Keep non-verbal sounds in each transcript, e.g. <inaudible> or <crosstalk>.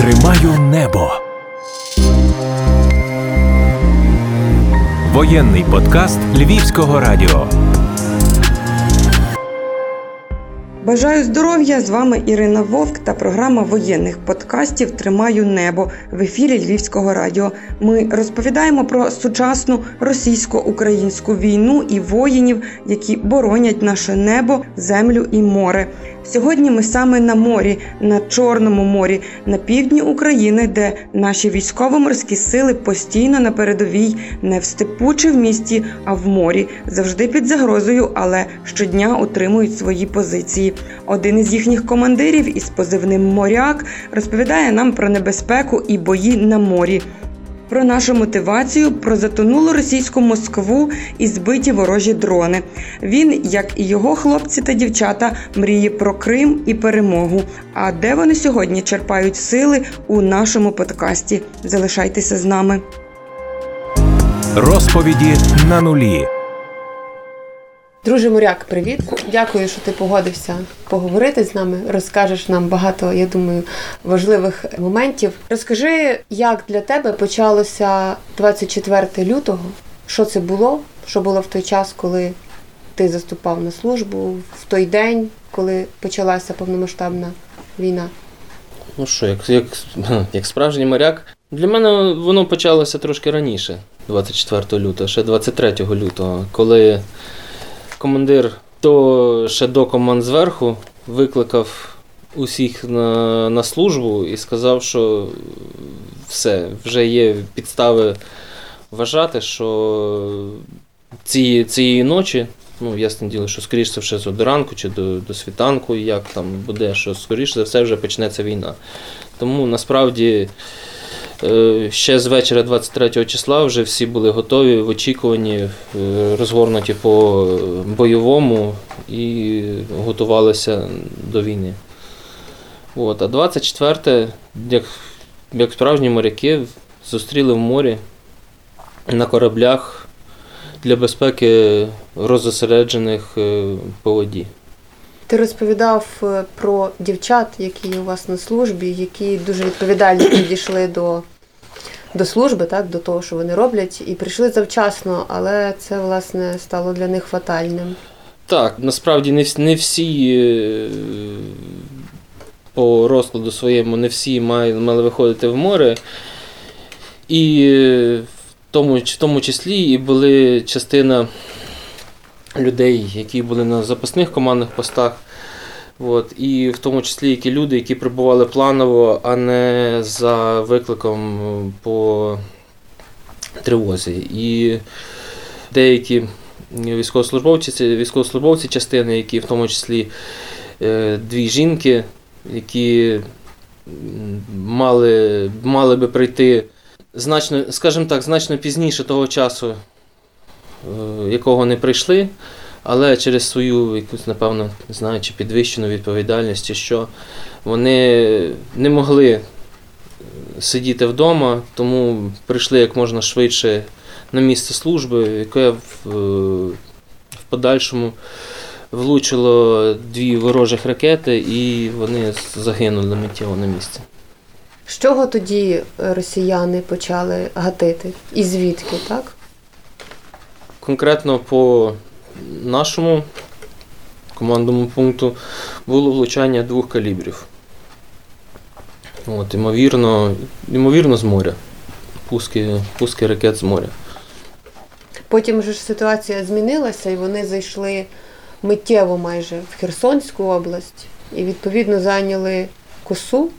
Тримаю небо. Воєнний подкаст Львівського радіо. Бажаю здоров'я! З вами Ірина Вовк та програма воєнних подкастів Тримаю небо в ефірі Львівського радіо. Ми розповідаємо про сучасну російсько-українську війну і воїнів, які боронять наше небо, землю і море. Сьогодні ми саме на морі, на Чорному морі, на півдні України, де наші військово-морські сили постійно на передовій, не в степу чи в місті, а в морі, завжди під загрозою, але щодня утримують свої позиції. Один із їхніх командирів із позивним моряк розповідає нам про небезпеку і бої на морі. Про нашу мотивацію, про затонулу російську Москву і збиті ворожі дрони. Він, як і його хлопці та дівчата, мріє про Крим і перемогу. А де вони сьогодні черпають сили у нашому подкасті? Залишайтеся з нами. Розповіді на нулі. Друже моряк, привіт! Дякую, що ти погодився поговорити з нами. Розкажеш нам багато, я думаю, важливих моментів. Розкажи, як для тебе почалося 24 лютого? Що це було? Що було в той час, коли ти заступав на службу, в той день, коли почалася повномасштабна війна? Ну що, як як, <laughs> як справжній моряк, для мене воно почалося трошки раніше, 24 лютого, ще 23 лютого, коли командир то ще до команд зверху викликав усіх на на службу і сказав, що все, вже є підстави вважати, що ці, цієї ночі, ну, ясне діло, що скоріше все до ранку чи до до світанку, як там буде, що скоріше за все вже почнеться війна. Тому насправді. Е, ще з вечора 23 числа вже всі були готові в очікуванні, е, розгорнуті по бойовому і готувалися до війни. От. А 24 як як справжні моряки, зустріли в морі на кораблях для безпеки розосереджених е, по воді. Ти розповідав про дівчат, які у вас на службі, які дуже відповідально підійшли до до служби, так, до того, що вони роблять, і прийшли завчасно, але це власне стало для них фатальним. Так, насправді не не всі е, по розкладу своєму, не всі мали, виходити в море. І в тому, в тому числі і були частина людей, які були на запасних командних постах. От, І в тому числі які люди, які прибували планово, а не за викликом по тривозі. І деякі військовослужбовці, військовослужбовці частини, які в тому числі е, дві жінки, які мали мали би прийти значно, скажімо так, значно пізніше того часу, е, якого не прийшли але через свою якусь, напевно, не знаю, чи підвищену відповідальність, що вони не могли сидіти вдома, тому прийшли як можна швидше на місце служби, яке в, в подальшому влучило дві ворожих ракети, і вони загинули миттєво на місці. З чого тоді росіяни почали гатити? І звідки, так? Конкретно по нашому командному пункту було влучання двох калібрів. От, Ймовірно, ймовірно з моря. Пуски, пуски ракет з моря. Потім вже ж ситуація змінилася, і вони зайшли миттєво майже в Херсонську область і відповідно зайняли косу.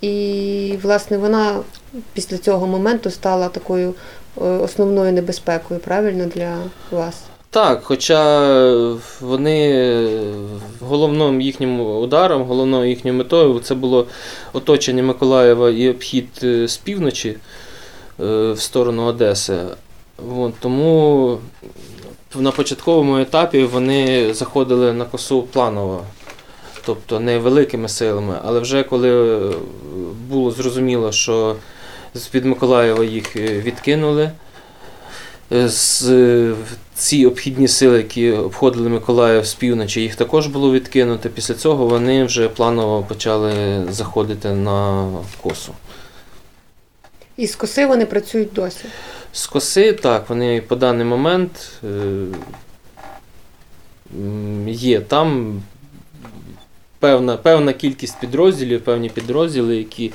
І, власне, вона після цього моменту стала такою е, основною небезпекою, правильно, для вас. Так, хоча вони головним їхнім ударом, головною їхньою метою це було оточення Миколаєва і обхід е, з півночі е, в сторону Одеси. От, Тому на початковому етапі вони заходили на косу планово, тобто не великими силами, але вже коли було зрозуміло, що з-під Миколаєва їх відкинули. Е, З е, ці обхідні сили, які обходили Миколаїв з півночі, їх також було відкинуто. Після цього вони вже планово почали заходити на косу. І з коси вони працюють досі. З коси, так, вони по даний момент е, є там певна, певна кількість підрозділів, певні підрозділи, які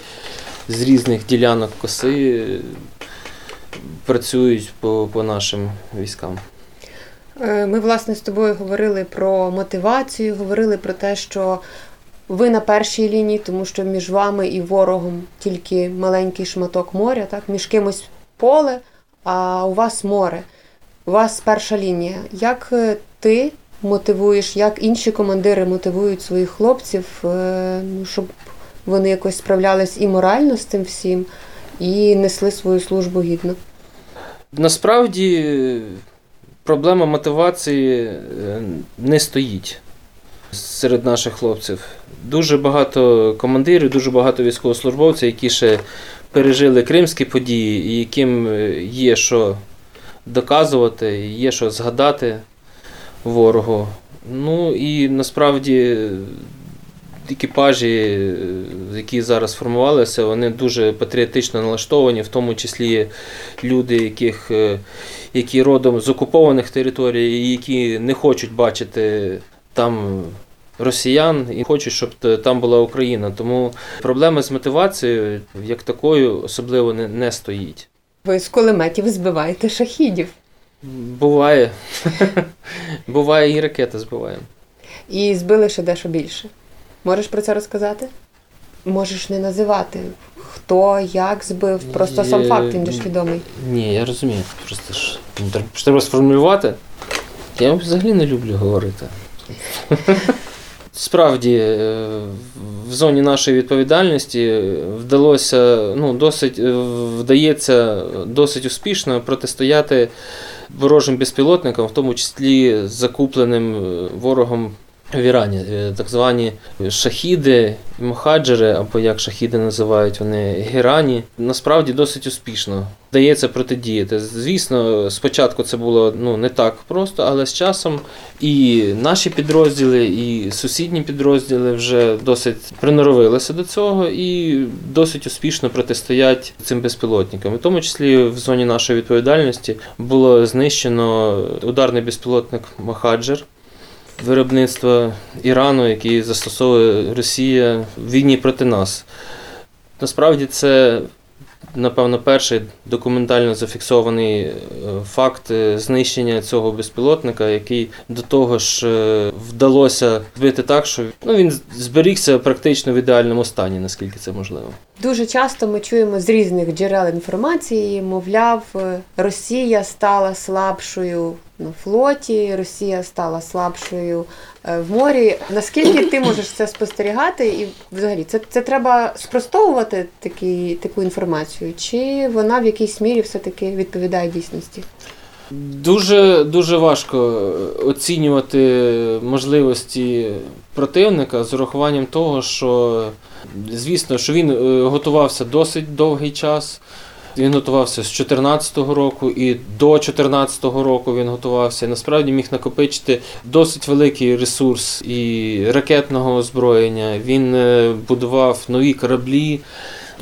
з різних ділянок коси працюють по, по нашим військам. Е, Ми, власне, з тобою говорили про мотивацію, говорили про те, що ви на першій лінії, тому що між вами і ворогом тільки маленький шматок моря, так? між кимось поле, а у вас море. У вас перша лінія. Як е, ти мотивуєш, як інші командири мотивують своїх хлопців, е, ну, щоб вони якось справлялись і морально з цим всім, і несли свою службу гідно? Насправді проблема мотивації е, не стоїть серед наших хлопців. Дуже багато командирів, дуже багато військовослужбовців, які ще пережили кримські події, і яким е, є що доказувати, є що згадати ворогу. Ну і насправді екіпажі, е, які зараз формувалися, вони дуже патріотично налаштовані, в тому числі люди, яких, е, які родом з окупованих територій, і які не хочуть бачити там росіян і хочуть, щоб там була Україна. Тому проблема з мотивацією, як такою, особливо не, не стоїть. Ви з кулеметів збиваєте шахідів. Буває. <laughs> Буває і ракети збиваємо. І збили ще дещо більше. Можеш про це розказати? Можеш не називати, хто, як збив. Просто сам факт він же ж відомий. Ні, я розумію. Просто ж ну, треба- сформулювати. Я взагалі не люблю говорити. <laughs> Справді, е, в зоні нашої відповідальності вдалося, ну, досить, е, вдається досить успішно протистояти ворожим безпілотникам, в тому числі закупленим е, ворогом в Ірані, Е, так звані шахіди, мухаджери, або як шахіди називають вони герані, насправді досить успішно вдається протидіяти. Звісно, спочатку це було ну, не так просто, але з часом і наші підрозділи, і сусідні підрозділи вже досить приноровилися до цього і досить успішно протистоять цим безпілотникам. В тому числі в зоні нашої відповідальності було знищено ударний безпілотник Махаджер виробництва Ірану, який застосовує Росія в війні проти нас. Насправді це, напевно, перший документально зафіксований е, факт е, знищення цього безпілотника, який до того ж е, вдалося збити так, що ну, він зберігся практично в ідеальному стані, наскільки це можливо. Дуже часто ми чуємо з різних джерел інформації, мовляв, Росія стала слабшою на флоті, Росія стала слабшою е, в морі. Наскільки ти можеш це спостерігати? І взагалі це, це треба спростовувати такі, таку інформацію, чи вона в якійсь мірі все-таки відповідає дійсності? Дуже дуже важко е, оцінювати можливості противника з урахуванням того, що звісно, що він е, готувався досить довгий час. Він готувався з 2014 року і до 2014 року він готувався. Насправді міг накопичити досить великий ресурс і ракетного озброєння. Він е, будував нові кораблі,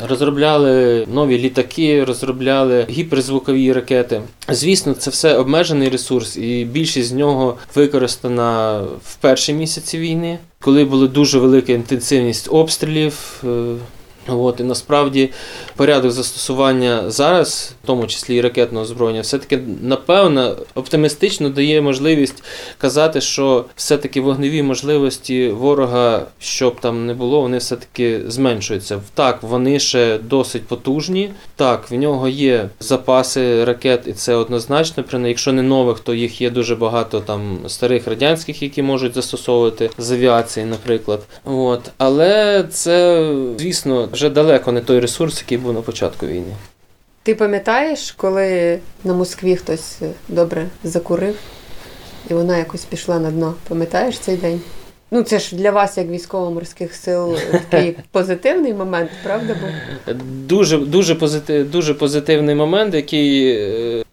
розробляли нові літаки, розробляли гіперзвукові ракети. Звісно, це все обмежений ресурс, і більшість з нього використана в перші місяці війни, коли була дуже велика інтенсивність обстрілів. От, і насправді порядок застосування зараз, в тому числі і ракетного озброєння, все-таки напевно оптимістично дає можливість казати, що все-таки вогневі можливості ворога, щоб там не було, вони все-таки зменшуються. Так, вони ще досить потужні. Так, в нього є запаси ракет, і це однозначно. Принаймні, якщо не нових, то їх є дуже багато там старих радянських, які можуть застосовувати з авіації, наприклад. От. Але це, звісно, вже далеко не той ресурс, який був на початку війни. Ти пам'ятаєш, коли на Москві хтось е, добре закурив, і вона якось пішла на дно? Пам'ятаєш цей день? Ну, це ж для вас, як військово-морських сил, <laughs> такий позитивний момент, правда? Був? Дуже, дуже, позитив, дуже позитивний момент, який е,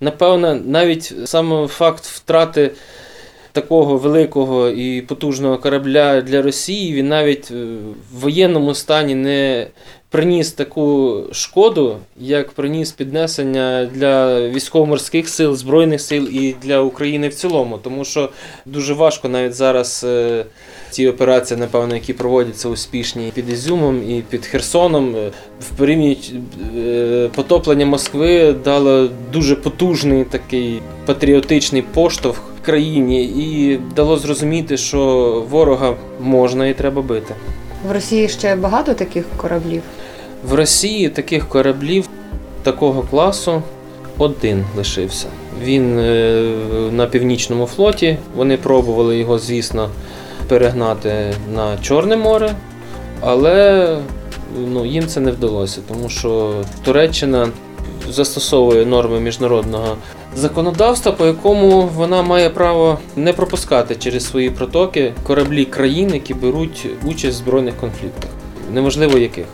Напевно, навіть саме факт втрати такого великого і потужного корабля для Росії, він навіть е, в воєнному стані не приніс таку шкоду, як приніс піднесення для військово-морських сил, Збройних сил і для України в цілому. Тому що дуже важко навіть зараз е, ці операції, напевно, які проводяться успішні під Ізюмом і під Херсоном, е, в порівнянні потоплення Москви дало дуже потужний такий патріотичний поштовх країні і дало зрозуміти, що ворога можна і треба бити. В Росії ще багато таких кораблів. В Росії таких кораблів такого класу один лишився. Він е, на північному флоті. Вони пробували його, звісно, перегнати на Чорне море, але ну, їм це не вдалося, тому що Туреччина застосовує норми міжнародного законодавства, по якому вона має право не пропускати через свої протоки кораблі країн, які беруть участь в збройних конфліктах, неважливо яких.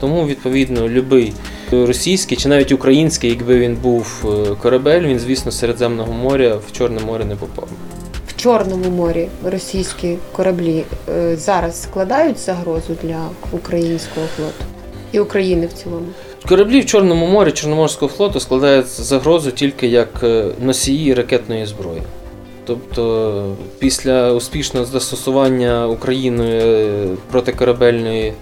Тому, відповідно, будь-який російський чи навіть український, якби він був е, корабель, він, звісно, Середземного моря в Чорне море не попав. В Чорному морі російські кораблі е, зараз складають загрозу для українського флоту і України в цілому. Кораблі в Чорному морі Чорноморського флоту складають загрозу тільки як е, носії ракетної зброї. Тобто, після успішного застосування Україною е, протикорабельної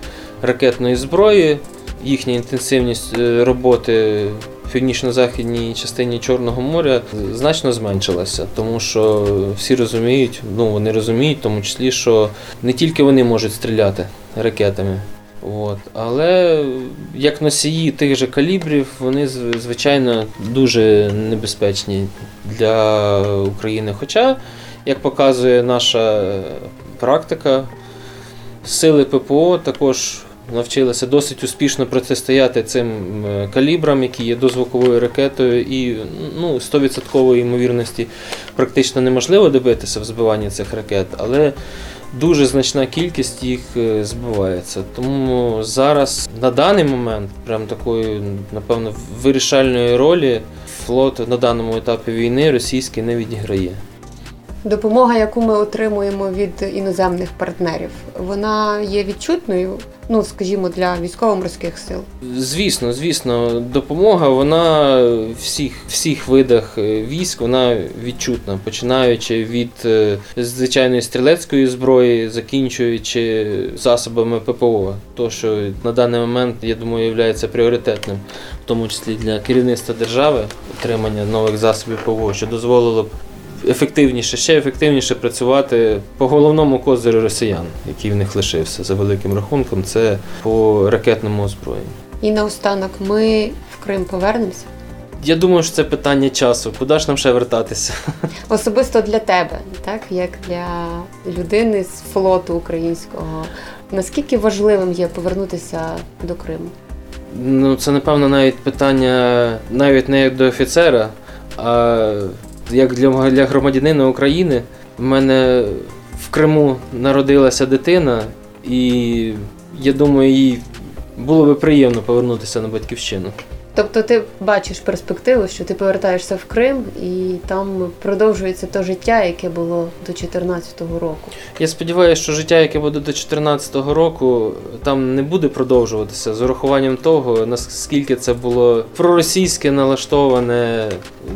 ракетної зброї, їхня інтенсивність е, роботи в північно-західній частині Чорного моря значно зменшилася, тому що всі розуміють, ну вони розуміють, в тому числі, що не тільки вони можуть стріляти ракетами. От. Але як носії тих же калібрів, вони звичайно дуже небезпечні для України. Хоча, як показує наша практика, сили ППО також навчилися досить успішно протистояти цим е, калібрам, які є дозвуковою ракетою, і ну, 100% ймовірності практично неможливо добитися в збиванні цих ракет, але дуже значна кількість їх е, збивається. Тому зараз на даний момент, прям такої, напевно, вирішальної ролі флот на даному етапі війни російський не відіграє. Допомога, яку ми отримуємо від іноземних партнерів, вона є відчутною, ну скажімо, для військово-морських сил. Звісно, звісно, допомога вона всіх, всіх видах е, військ вона відчутна, починаючи від е, звичайної стрілецької зброї, закінчуючи засобами ППО. То, що на даний момент, я думаю, є пріоритетним, в тому числі для керівництва держави, отримання нових засобів ППО, що дозволило б ефективніше, ще ефективніше працювати по головному козирю росіян, який в них лишився за великим рахунком, це по ракетному озброєнню. І наостанок ми в Крим повернемося. Я думаю, що це питання часу. Куди ж нам ще вертатися? <laughs> Особисто для тебе, так як для людини з флоту українського. Наскільки важливим є повернутися до Криму? Ну, це напевно навіть питання навіть не як до офіцера, а як для, для громадянина України. У мене в Криму народилася дитина, і я думаю, їй було би приємно повернутися на батьківщину. Тобто ти бачиш перспективу, що ти повертаєшся в Крим і там продовжується те життя, яке було до 2014 року. Я сподіваюся, що життя, яке буде до 2014 року, там не буде продовжуватися з урахуванням того, наскільки це було проросійське налаштоване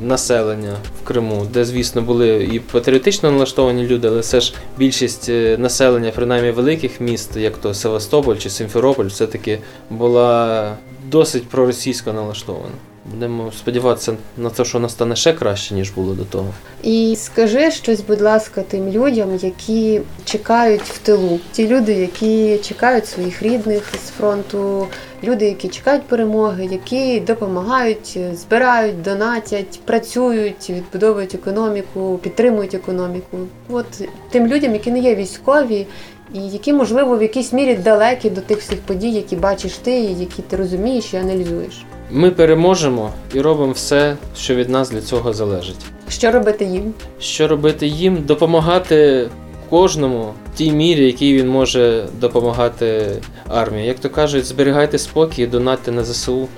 населення в Криму, де, звісно, були і патріотично налаштовані люди, але все ж більшість е, населення, принаймні великих міст, як то Севастополь чи Симферополь, все-таки була досить проросійсько налаштована. Будемо сподіватися на те, що вона стане ще краще, ніж було до того. І скажи щось, будь ласка, тим людям, які чекають в тилу. Ті люди, які чекають своїх рідних з фронту, люди, які чекають перемоги, які допомагають, збирають, донатять, працюють, відбудовують економіку, підтримують економіку. От тим людям, які не є військові. І які, можливо, в якійсь мірі далекі до тих всіх подій, які бачиш ти, і які ти розумієш і аналізуєш. Ми переможемо і робимо все, що від нас для цього залежить. Що робити їм? Що робити їм? Допомагати кожному в тій мірі, якій він може допомагати армії. Як то кажуть, зберігайте спокій, донатьте на ЗСУ.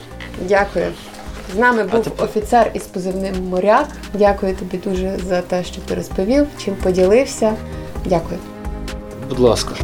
Дякую З нами був тепер- офіцер із позивним моряк. Дякую тобі дуже за те, що ти розповів, чим поділився. Дякую. Будь ласка.